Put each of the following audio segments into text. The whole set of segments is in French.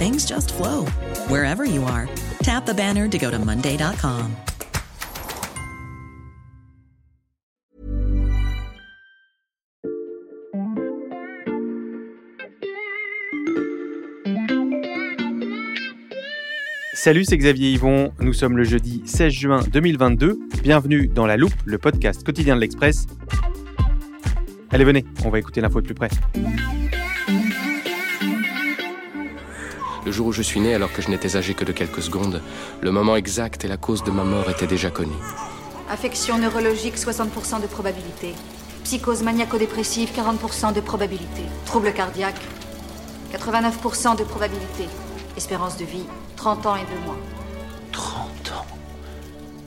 things just flow wherever you are. Tap the banner to go to Monday.com. Salut, c'est Xavier Yvon. Nous sommes le jeudi 16 juin 2022. Bienvenue dans La Loupe, le podcast quotidien de l'Express. Allez, venez, on va écouter l'info de plus près. Le jour où je suis né, alors que je n'étais âgé que de quelques secondes, le moment exact et la cause de ma mort étaient déjà connus. Affection neurologique, 60% de probabilité. Psychose maniaco-dépressive, 40% de probabilité. Trouble cardiaque, 89% de probabilité. Espérance de vie, 30 ans et 2 mois. 30 ans.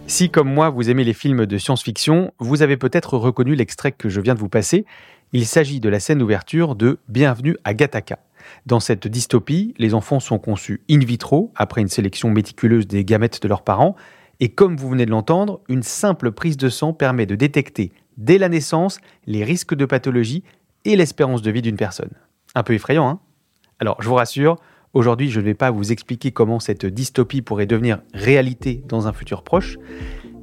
Si, comme moi, vous aimez les films de science-fiction, vous avez peut-être reconnu l'extrait que je viens de vous passer. Il s'agit de la scène d'ouverture de Bienvenue à Gattaca. Dans cette dystopie, les enfants sont conçus in vitro, après une sélection méticuleuse des gamètes de leurs parents, et comme vous venez de l'entendre, une simple prise de sang permet de détecter, dès la naissance, les risques de pathologie et l'espérance de vie d'une personne. Un peu effrayant, hein? Alors, je vous rassure, aujourd'hui, je ne vais pas vous expliquer comment cette dystopie pourrait devenir réalité dans un futur proche,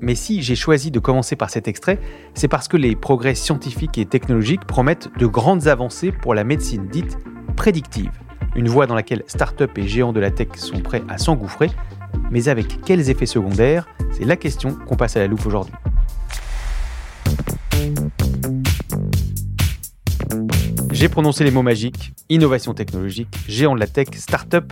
mais si j'ai choisi de commencer par cet extrait, c'est parce que les progrès scientifiques et technologiques promettent de grandes avancées pour la médecine dite prédictive, une voie dans laquelle start-up et géants de la tech sont prêts à s'engouffrer, mais avec quels effets secondaires? C'est la question qu'on passe à la loupe aujourd'hui. J'ai prononcé les mots magiques, innovation technologique, géant de la tech, start-up,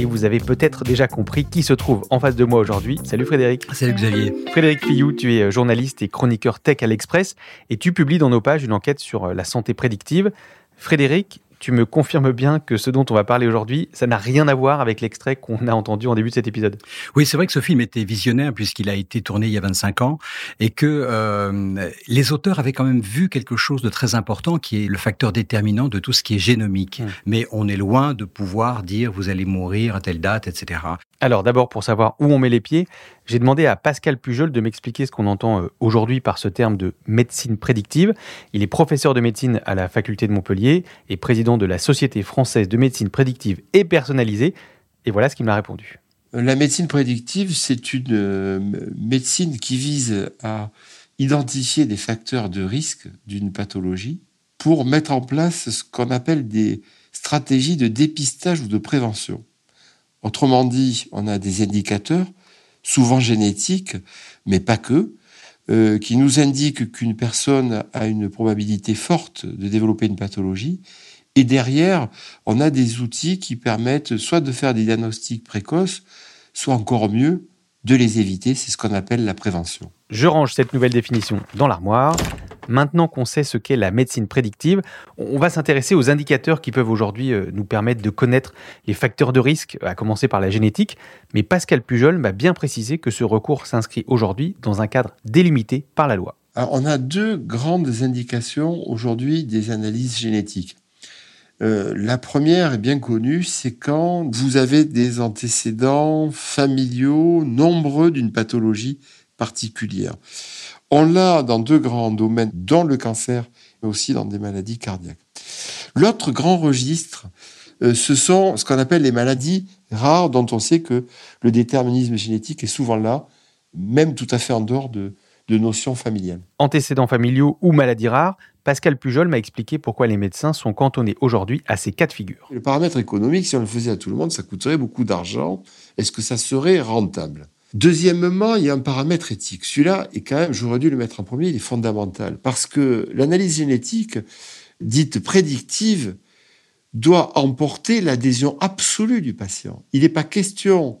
et vous avez peut-être déjà compris qui se trouve en face de moi aujourd'hui. Salut Frédéric. Salut Xavier. Frédéric Fillou, tu es journaliste et chroniqueur tech à l'Express, et tu publies dans nos pages une enquête sur la santé prédictive. Frédéric, tu me confirmes bien que ce dont on va parler aujourd'hui, ça n'a rien à voir avec l'extrait qu'on a entendu en début de cet épisode. Oui, c'est vrai que ce film était visionnaire puisqu'il a été tourné il y a 25 ans et que euh, les auteurs avaient quand même vu quelque chose de très important qui est le facteur déterminant de tout ce qui est génomique. Mmh. Mais on est loin de pouvoir dire vous allez mourir à telle date, etc. Alors d'abord, pour savoir où on met les pieds, j'ai demandé à Pascal Pujol de m'expliquer ce qu'on entend euh, aujourd'hui par ce terme de médecine prédictive. Il est professeur de médecine à la faculté de Montpellier et président de la Société française de médecine prédictive et personnalisée. Et voilà ce qu'il m'a répondu. La médecine prédictive, c'est une euh, médecine qui vise à identifier des facteurs de risque d'une pathologie pour mettre en place ce qu'on appelle des stratégies de dépistage ou de prévention. Autrement dit, on a des indicateurs, souvent génétiques, mais pas que, euh, qui nous indiquent qu'une personne a une probabilité forte de développer une pathologie. Et derrière, on a des outils qui permettent soit de faire des diagnostics précoces, soit encore mieux, de les éviter. C'est ce qu'on appelle la prévention. Je range cette nouvelle définition dans l'armoire. Maintenant qu'on sait ce qu'est la médecine prédictive, on va s'intéresser aux indicateurs qui peuvent aujourd'hui euh, nous permettre de connaître les facteurs de risque, à commencer par la génétique. Mais Pascal Pujol m'a bien précisé que ce recours s'inscrit aujourd'hui dans un cadre délimité par la loi. Alors, on a deux grandes indications aujourd'hui des analyses génétiques. Euh, la première est bien connue, c'est quand vous avez des antécédents familiaux nombreux d'une pathologie particulière. On l'a dans deux grands domaines, dans le cancer, mais aussi dans des maladies cardiaques. L'autre grand registre, euh, ce sont ce qu'on appelle les maladies rares, dont on sait que le déterminisme génétique est souvent là, même tout à fait en dehors de, de notions familiales. Antécédents familiaux ou maladies rares, Pascal Pujol m'a expliqué pourquoi les médecins sont cantonnés aujourd'hui à ces cas de figure. Le paramètre économique, si on le faisait à tout le monde, ça coûterait beaucoup d'argent. Est-ce que ça serait rentable? Deuxièmement, il y a un paramètre éthique. Celui-là est quand même, j'aurais dû le mettre en premier, il est fondamental. Parce que l'analyse génétique, dite prédictive, doit emporter l'adhésion absolue du patient. Il n'est pas question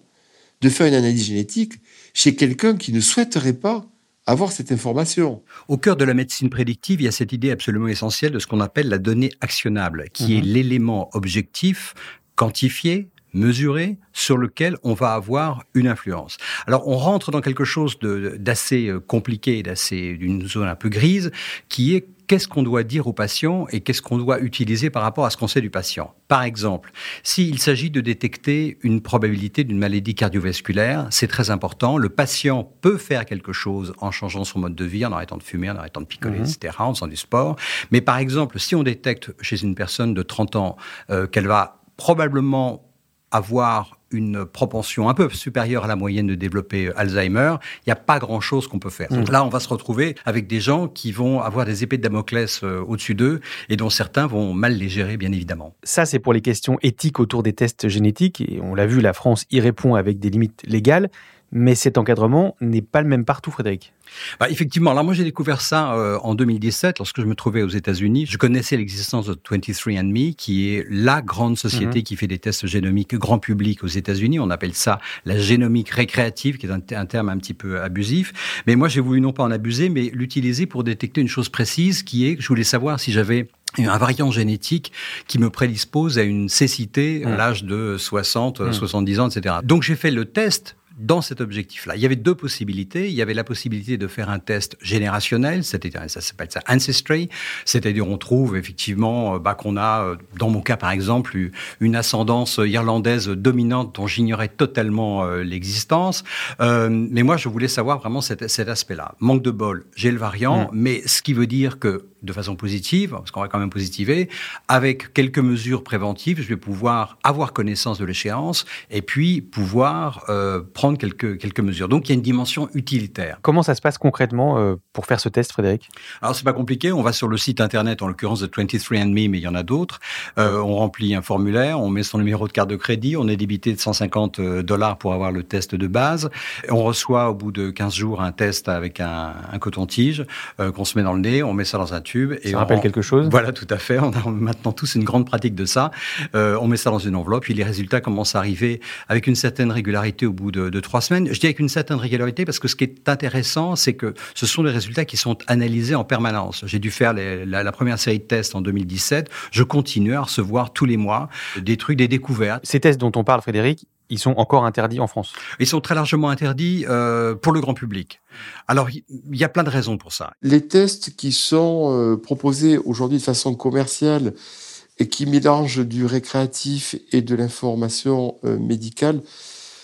de faire une analyse génétique chez quelqu'un qui ne souhaiterait pas avoir cette information. Au cœur de la médecine prédictive, il y a cette idée absolument essentielle de ce qu'on appelle la donnée actionnable, qui est mhm. l'élément objectif, quantifié, mesuré, sur lequel on va avoir une influence. Alors on rentre dans quelque chose d'assez euh, compliqué, d'assez d'une zone un peu grise, qui est qu'est-ce qu'on doit dire au patient et qu'est-ce qu'on doit utiliser par rapport à ce qu'on sait du patient. Par exemple, s'il s'agit de détecter une probabilité d'une maladie cardiovasculaire, c'est très important. Le patient peut faire quelque chose en changeant son mode de vie, en arrêtant de fumer, en arrêtant de picoler, mhm. etc., en faisant du sport. Mais par exemple, si on détecte chez une personne de 30 ans euh, qu'elle va probablement avoir une propension un peu supérieure à la moyenne de développer euh, Alzheimer, il n'y a pas grand-chose qu'on peut faire. Donc mmh. là, on va se retrouver avec des gens qui vont avoir des épées de Damoclès euh, au-dessus d'eux et dont certains vont mal les gérer, bien évidemment. Ça, c'est pour les questions éthiques autour des tests génétiques. Et on l'a vu, la France y répond avec des limites légales. Mais cet encadrement n'est pas le même partout, Frédéric. Bah, effectivement, alors moi j'ai découvert ça euh, en 2017 lorsque je me trouvais aux États-Unis. Je connaissais l'existence de 23andMe, qui est la grande société mhm. qui fait des tests génomiques grand public aux États-Unis. On appelle ça la génomique récréative, qui est un, un, terme un petit peu abusif. Mais moi j'ai voulu non pas en abuser, mais l'utiliser pour détecter une chose précise, qui est que je voulais savoir si j'avais un variant génétique qui me prédispose à une cécité à mhm. l'âge de 60, 70 mhm. ans, etc. Donc j'ai fait le test dans cet objectif-là. Il y avait deux possibilités. Il y avait la possibilité de faire un test générationnel, c'est-à-dire ça s'appelle ça ancestry, c'est-à-dire on trouve effectivement euh, bah, qu'on a, euh, dans mon cas par exemple, une ascendance irlandaise dominante dont j'ignorais totalement euh, l'existence. mais moi, je voulais savoir vraiment cet, cet aspect-là. Manque de bol, j'ai le variant, mmh. mais ce qui veut dire que de façon positive, parce qu'on va quand même positiver, avec quelques mesures préventives, je vais pouvoir avoir connaissance de l'échéance et puis pouvoir euh, prendre quelques, quelques mesures. Donc il y a une dimension utilitaire. Comment ça se passe concrètement euh, pour faire ce test, Frédéric? Alors c'est pas compliqué, on va sur le site internet, en l'occurrence de 23andMe, mais il y en a d'autres. Euh, on remplit un formulaire, on met son numéro de carte de crédit, on est débité de 150 dollars pour avoir le test de base. On reçoit au bout de 15 jours un test avec un, un coton-tige qu'on se met dans le nez, on met ça dans un et ça rappelle quelque chose Voilà, tout à fait. On a maintenant tous une grande pratique de ça. Euh, on met ça dans une enveloppe, puis les résultats commencent à arriver avec une certaine régularité au bout de, trois semaines. Je dis avec une certaine régularité parce que ce qui est intéressant, c'est que ce sont des résultats qui sont analysés en permanence. J'ai dû faire la, la, première série de tests en 2017. Je continue à recevoir tous les mois des trucs, des découvertes. Ces tests dont on parle, Frédéric, ils sont encore interdits en France Ils sont très largement interdits euh, pour le grand public. Alors, il y a plein de raisons pour ça. Les tests qui sont euh, proposés aujourd'hui de façon commerciale et qui mélangent du récréatif et de l'information euh, médicale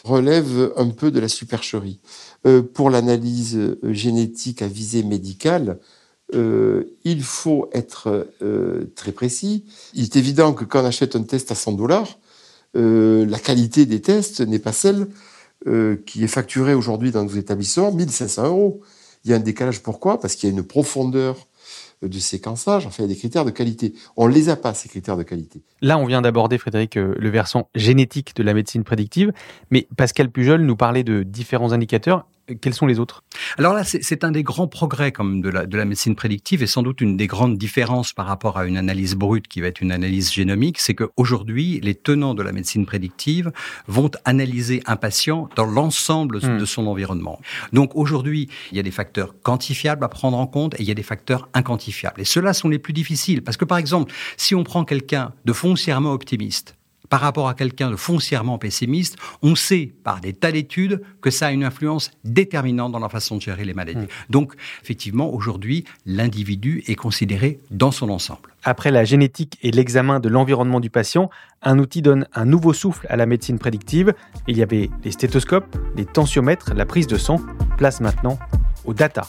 relèvent un peu de la supercherie. Euh, pour l'analyse génétique à visée médicale, il faut être très précis. Il est évident que quand on achète un test à 100 dollars, la qualité des tests n'est pas celle euh, qui est facturée aujourd'hui dans nos établissements, 1500 euros. Il y a un décalage. Pourquoi? Parce qu'il y a une profondeur de séquençage, enfin, il y a des critères de qualité. On ne les a pas, ces critères de qualité. Là, on vient d'aborder, Frédéric, euh, le versant génétique de la médecine prédictive, mais Pascal Pujol nous parlait de différents indicateurs quels sont les autres? Alors là, c'est un des grands progrès comme de la, de la médecine prédictive et sans doute une des grandes différences par rapport à une analyse brute qui va être une analyse génomique, c'est qu'aujourd'hui, les tenants de la médecine prédictive vont analyser un patient dans l'ensemble hmm. de son environnement. Donc aujourd'hui, il y a des facteurs quantifiables à prendre en compte et il y a des facteurs inquantifiables. Et ceux-là sont les plus difficiles parce que par exemple, si on prend quelqu'un de foncièrement optimiste, par rapport à quelqu'un de foncièrement pessimiste, on sait par des tas d'études que ça a une influence déterminante dans la façon de gérer les maladies. Hmm. Donc, effectivement, aujourd'hui, l'individu est considéré dans son ensemble. Après la génétique et l'examen de l'environnement du patient, un outil donne un nouveau souffle à la médecine prédictive. Il y avait les stéthoscopes, les tensiomètres, la prise de sang. Place maintenant aux data.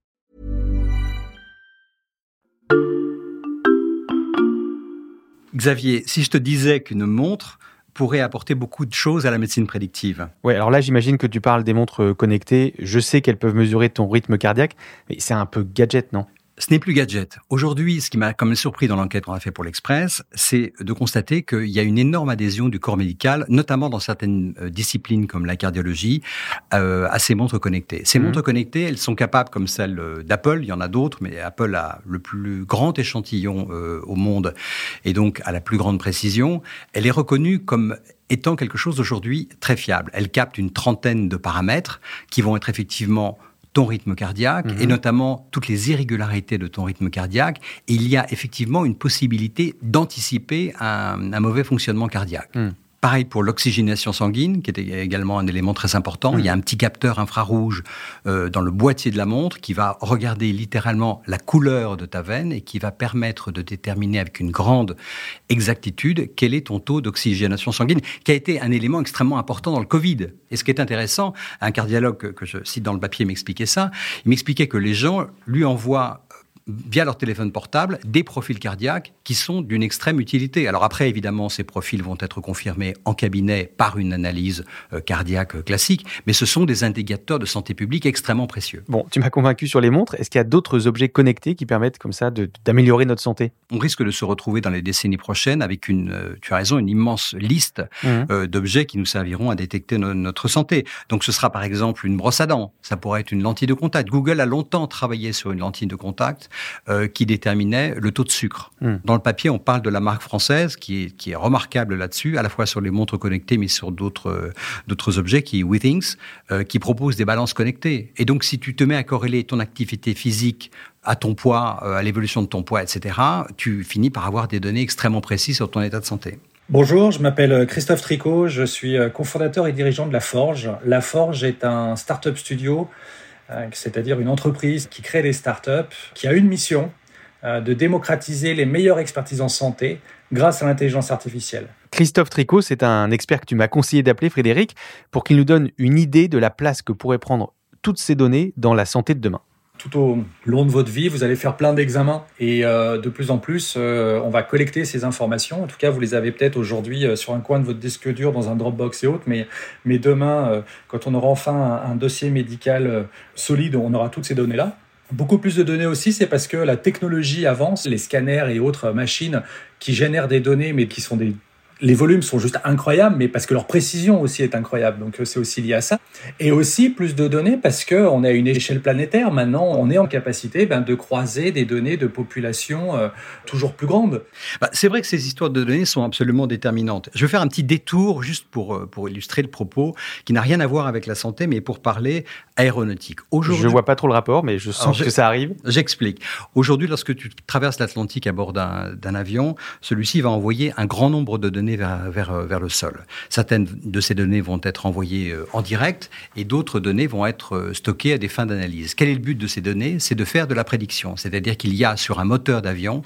Xavier, si je te disais qu'une montre pourrait apporter beaucoup de choses à la médecine prédictive. Ouais, alors là, j'imagine que tu parles des montres connectées. Je sais qu'elles peuvent mesurer ton rythme cardiaque, mais c'est un peu gadget, non? Ce n'est plus gadget. Aujourd'hui, ce qui m'a quand même surpris dans l'enquête qu'on a fait pour l'Express, c'est de constater qu'il y a une énorme adhésion du corps médical, notamment dans certaines euh, disciplines comme la cardiologie, euh, à ces montres connectées. Ces Mhm. montres connectées, elles sont capables, comme celle euh, d'Apple, il y en a d'autres, mais Apple a le plus grand échantillon euh, au monde et donc à la plus grande précision. Elle est reconnue comme étant quelque chose d'aujourd'hui très fiable. Elle capte une trentaine de paramètres qui vont être effectivement ton rythme cardiaque Mhm. et notamment toutes les irrégularités de ton rythme cardiaque. Et il y a effectivement une possibilité d'anticiper un, un mauvais fonctionnement cardiaque. Mhm. Pareil pour l'oxygénation sanguine, qui est également un élément très important. Il y a un petit capteur infrarouge euh, dans le boîtier de la montre qui va regarder littéralement la couleur de ta veine et qui va permettre de déterminer avec une grande exactitude quel est ton taux d'oxygénation sanguine, qui a été un élément extrêmement important dans le Covid. Et ce qui est intéressant, un cardiologue que, que je cite dans le papier m'expliquait ça, il m'expliquait que les gens lui envoient via leur téléphone portable des profils cardiaques qui sont d'une extrême utilité. Alors après, évidemment, ces profils vont être confirmés en cabinet par une analyse euh, cardiaque euh, classique, mais ce sont des indicateurs de santé publique extrêmement précieux. Bon, tu m'as convaincu sur les montres. Est-ce qu'il y a d'autres objets connectés qui permettent comme ça d'améliorer notre santé? On risque de se retrouver dans les décennies prochaines avec une, euh, tu as raison, une immense liste euh, d'objets qui nous serviront à détecter no- notre santé. Donc ce sera par exemple une brosse à dents, ça pourrait être une lentille de contact. Google a longtemps travaillé sur une lentille de contact euh, qui déterminait le taux de sucre. Mm. Dans le papier, on parle de la marque française qui est, qui est remarquable là-dessus, à la fois sur les montres connectées mais sur d'autres euh, d'autres objets qui est Withings, euh, qui propose des balances connectées. Et donc si tu te mets à corréler ton activité physique à ton poids, à l'évolution de ton poids, etc., tu finis par avoir des données extrêmement précises sur ton état de santé. Bonjour, je m'appelle Christophe Tricot, je suis cofondateur et dirigeant de La Forge. La Forge est un startup studio, c'est-à-dire une entreprise qui crée des startups, qui a une mission euh, de démocratiser les meilleures expertises en santé grâce à l'intelligence artificielle. Christophe Tricot, c'est un expert que tu m'as conseillé d'appeler Frédéric pour qu'il nous donne une idée de la place que pourraient prendre toutes ces données dans la santé de demain. Tout au long de votre vie, vous allez faire plein d'examens et euh, de plus en plus, euh, on va collecter ces informations. En tout cas, vous les avez peut-être aujourd'hui euh, sur un coin de votre disque dur, dans un Dropbox et autres, mais, mais demain, quand on aura enfin un, dossier médical solide, on aura toutes ces données-là. Beaucoup plus de données aussi, c'est parce que la technologie avance, les scanners et autres machines qui génèrent des données, mais qui sont des les volumes sont juste incroyables, mais parce que leur précision aussi est incroyable. Donc euh, c'est aussi lié à ça. Et aussi plus de données parce que on est à une échelle planétaire. Maintenant, on est en capacité ben, de croiser des données de populations euh, toujours plus grandes. Bah, c'est vrai que ces histoires de données sont absolument déterminantes. Je vais faire un petit détour juste pour, euh, pour illustrer le propos qui n'a rien à voir avec la santé, mais pour parler aéronautique. Je vois pas trop le rapport, mais je sens je- que ça arrive. J'explique. Aujourd'hui, lorsque tu traverses l'Atlantique à bord d'un avion, celui-ci va envoyer un grand nombre de données vers, vers, euh, vers le sol. Certaines de ces données vont être envoyées euh, en direct et d'autres données vont être euh, stockées à des fins d'analyse. Quel est le but de ces données? C'est de faire de la prédiction. C'est-à-dire qu'il y a sur un moteur d'avion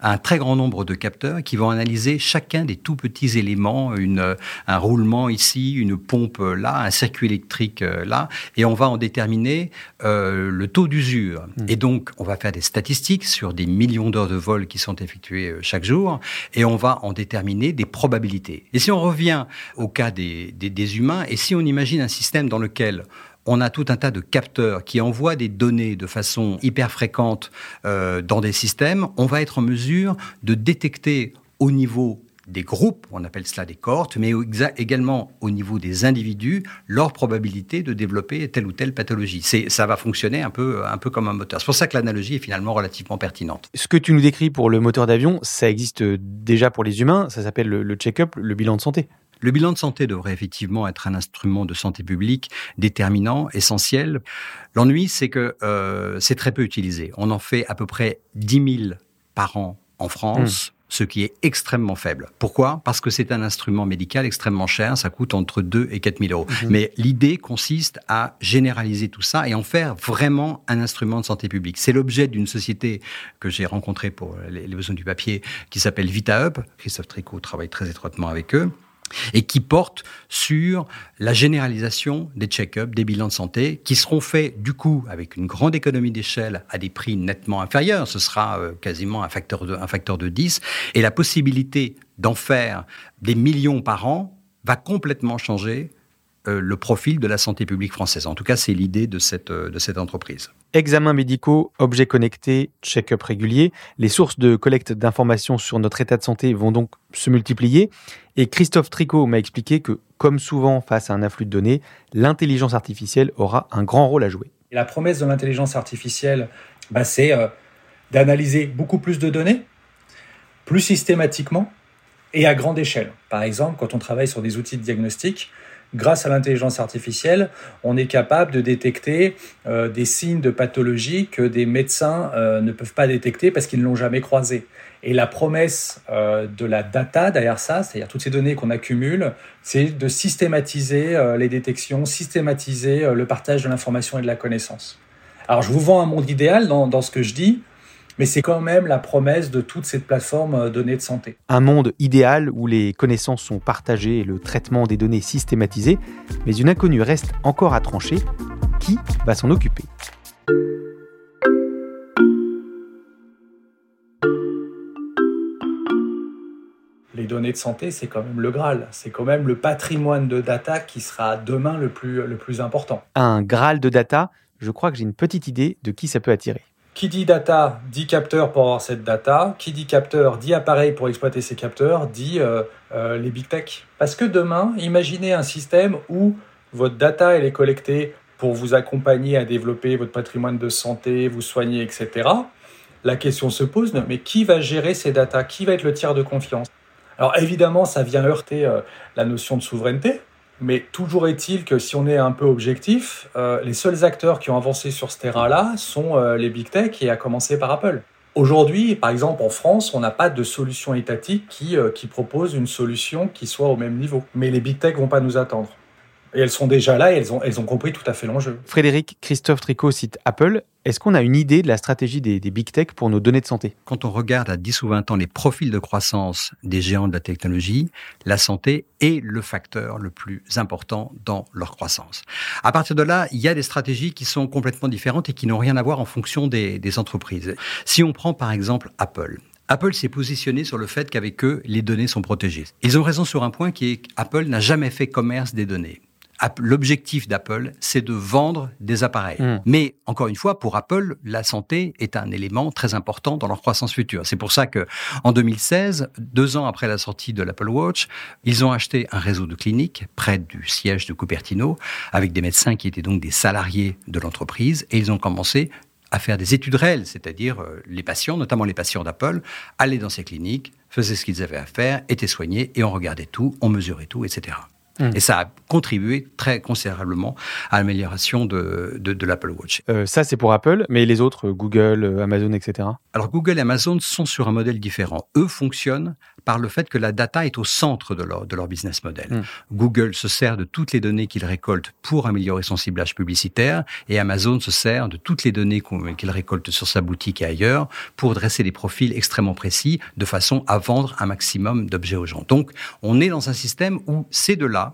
un très grand nombre de capteurs qui vont analyser chacun des tout petits éléments, une, un roulement ici, une pompe là, un circuit électrique là, et on va en déterminer euh, le taux d'usure. Et donc, on va faire des statistiques sur des millions d'heures de vol qui sont effectuées chaque jour, et on va en déterminer des Et si on revient au cas des humains, et si on imagine un système dans lequel on a tout un tas de capteurs qui envoient des données de façon hyper fréquente euh, dans des systèmes, on va être en mesure de détecter au niveau des groupes, on appelle cela des cohortes, mais également au niveau des individus, leur probabilité de développer telle ou telle pathologie. Ça va fonctionner un peu, un peu comme un moteur. C'est pour ça que l'analogie est finalement relativement pertinente. Ce que tu nous décris pour le moteur d'avion, ça existe déjà pour les humains. Ça s'appelle le, le check-up, le bilan de santé. Le bilan de santé devrait effectivement être un instrument de santé publique déterminant, essentiel. L'ennui, c'est que euh, c'est très peu utilisé. On en fait à peu près 10 000 par an en France. Mmh ce qui est extrêmement faible. Pourquoi? Parce que c'est un instrument médical extrêmement cher, ça coûte entre 2 et 4 000 euros. Mhm. Mais l'idée consiste à généraliser tout ça et en faire vraiment un instrument de santé publique. C'est l'objet d'une société que j'ai rencontrée pour les, besoins du papier qui s'appelle VitaHub. Christophe Tricot travaille très étroitement avec eux et qui porte sur la généralisation des check-ups, des bilans de santé, qui seront faits du coup avec une grande économie d'échelle à des prix nettement inférieurs. Ce sera euh, quasiment un facteur, de, un facteur de 10. Et la possibilité d'en faire des millions par an va complètement changer le profil de la santé publique française. En tout cas, c'est l'idée de cette, euh, de cette entreprise. Examens médicaux, objets connectés, check-up réguliers, les sources de collecte d'informations sur notre état de santé vont donc se multiplier. Et Christophe Tricot m'a expliqué que, comme souvent face à un afflux de données, l'intelligence artificielle aura un grand rôle à jouer. la promesse de l'intelligence artificielle, bah, c'est euh, d'analyser beaucoup plus de données, plus systématiquement et à grande échelle. Par exemple, quand on travaille sur des outils de diagnostic, grâce à l'intelligence artificielle, on est capable de détecter euh, des signes de pathologie que des médecins euh, ne peuvent pas détecter parce qu'ils ne l'ont jamais croisé. Et la promesse euh, de la data derrière ça, c'est-à-dire toutes ces données qu'on accumule, c'est de systématiser les détections, systématiser le partage de l'information et de la connaissance. Alors je vous vends un monde idéal dans, dans ce que je dis, mais c'est quand même la promesse de toute cette plateforme euh, données de santé. Un monde idéal où les connaissances sont partagées et le traitement des données systématisé, mais une inconnue reste encore à trancher. Qui va s'en occuper? Les données de santé, c'est quand même le Graal. C'est quand même le patrimoine de data qui sera demain le plus, le plus important. Un Graal de data, je crois que j'ai une petite idée de qui ça peut attirer. Qui dit data dit capteur pour avoir cette data. Qui dit capteur dit appareil pour exploiter ces capteurs, dit euh, euh, les big tech. Parce que demain, imaginez un système où votre data est collectée pour vous accompagner à développer votre patrimoine de santé, vous soigner, etc. La question se pose, mais qui va gérer ces data? Qui va être le tiers de confiance? Alors évidemment, ça vient heurter euh, la notion de souveraineté, mais toujours est-il que si on est un peu objectif, euh, les seuls acteurs qui ont avancé sur ce terrain-là sont euh, les big tech et à commencer par Apple. Aujourd'hui, par exemple, en France, on n'a pas de solution étatique qui, euh, propose une solution qui soit au même niveau. Mais les big tech vont pas nous attendre. Et elles sont déjà là et elles ont, elles ont compris tout à fait l'enjeu. Frédéric, Christophe Tricot cite Apple. Est-ce qu'on a une idée de la stratégie des, big tech pour nos données de santé? Quand on regarde à 10 ou 20 ans les profils de croissance des géants de la technologie, la santé est le facteur le plus important dans leur croissance. À partir de là, il y a des stratégies qui sont complètement différentes et qui n'ont rien à voir en fonction des, des entreprises. Si on prend par exemple Apple, Apple s'est positionné sur le fait qu'avec eux, les données sont protégées. Ils ont raison sur un point qui est qu'Apple n'a jamais fait commerce des données. L'objectif d'Apple, c'est de vendre des appareils. Hmm. Mais encore une fois, pour Apple, la santé est un élément très important dans leur croissance future. C'est pour ça que, en 2016, deux ans après la sortie de l'Apple Watch, ils ont acheté un réseau de cliniques près du siège de Cupertino, avec des médecins qui étaient donc des salariés de l'entreprise, et ils ont commencé à faire des études réelles, c'est-à-dire euh, les patients, notamment les patients d'Apple, allaient dans ces cliniques, faisaient ce qu'ils avaient à faire, étaient soignés, et on regardait tout, on mesurait tout, etc. Mm. Et ça a contribué très considérablement à l'amélioration de, de, l'Apple Watch. Euh, ça, c'est pour Apple, mais les autres, Google, euh, Amazon, etc. Alors, Google et Amazon sont sur un modèle différent. Eux fonctionnent par le fait que la data est au centre de leur, de leur business model. Mm. Google se sert de toutes les données qu'il récolte pour améliorer son ciblage publicitaire et Amazon se sert de toutes les données qu'il récolte sur sa boutique et ailleurs pour dresser des profils extrêmement précis de façon à vendre un maximum d'objets aux gens. Donc, on est dans un système où ces deux-là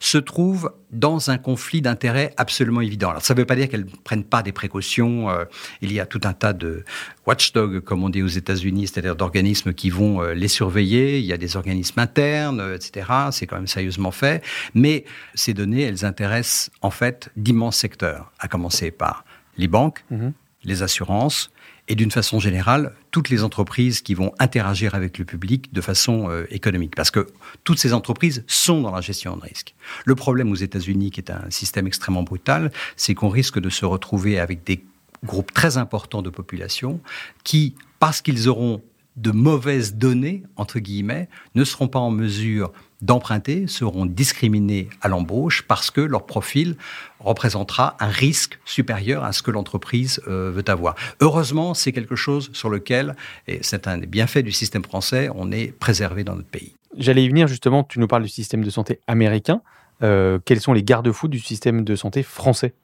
se trouvent dans un conflit d'intérêts absolument évident. Alors ça ne veut pas dire qu'elles ne prennent pas des précautions. Euh, il y a tout un tas de watchdogs, comme on dit aux États-Unis, c'est-à-dire d'organismes qui vont euh, les surveiller. Il y a des organismes internes, euh, etc. C'est quand même sérieusement fait. Mais ces données, elles intéressent en fait d'immenses secteurs, à commencer par les banques, mhm. les assurances, et d'une façon générale, toutes les entreprises qui vont interagir avec le public de façon euh, économique. Parce que toutes ces entreprises sont dans la gestion de risque. Le problème aux États-Unis, qui est un système extrêmement brutal, c'est qu'on risque de se retrouver avec des groupes très importants de population qui, parce qu'ils auront de mauvaises données, entre guillemets, ne seront pas en mesure d'emprunter seront discriminés à l'embauche parce que leur profil représentera un risque supérieur à ce que l'entreprise euh, veut avoir. Heureusement, c'est quelque chose sur lequel, et c'est un des bienfaits du système français, on est préservé dans notre pays. J'allais y venir justement, tu nous parles du système de santé américain. Euh, quels sont les garde-fous du système de santé français?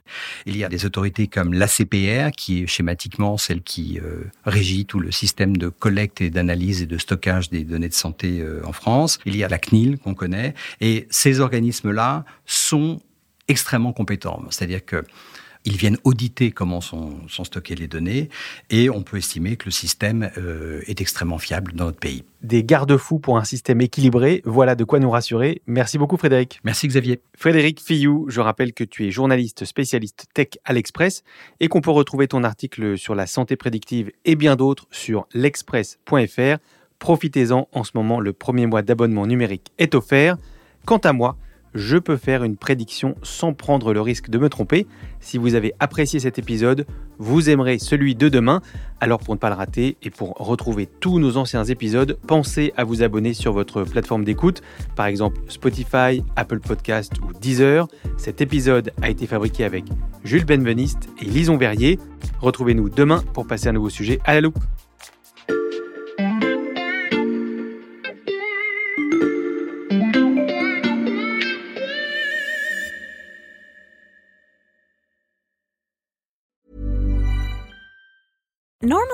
Il y a des autorités comme l'ACPR, qui est schématiquement celle qui euh, régit tout le système de collecte et d'analyse et de stockage des données de santé euh, en France. Il y a la CNIL qu'on connaît. Et ces organismes-là sont extrêmement compétents. C'est-à-dire que ils viennent auditer comment sont, stockées les données et on peut estimer que le système euh, est extrêmement fiable dans notre pays. Des garde-fous pour un système équilibré, voilà de quoi nous rassurer. Merci beaucoup Frédéric. Merci Xavier. Frédéric Fillou, je rappelle que tu es journaliste spécialiste tech à l'Express et qu'on peut retrouver ton article sur la santé prédictive et bien d'autres sur l'express.fr. Profitez-en en ce moment, le premier mois d'abonnement numérique est offert. Quant à moi, je peux faire une prédiction sans prendre le risque de me tromper. Si vous avez apprécié cet épisode, vous aimerez celui de demain. Alors pour ne pas le rater et pour retrouver tous nos anciens épisodes, pensez à vous abonner sur votre plateforme d'écoute, par exemple Spotify, Apple Podcast ou Deezer. Cet épisode a été fabriqué avec Jules Benveniste et Lison Verrier. Retrouvez-nous demain pour passer un nouveau sujet à la loupe.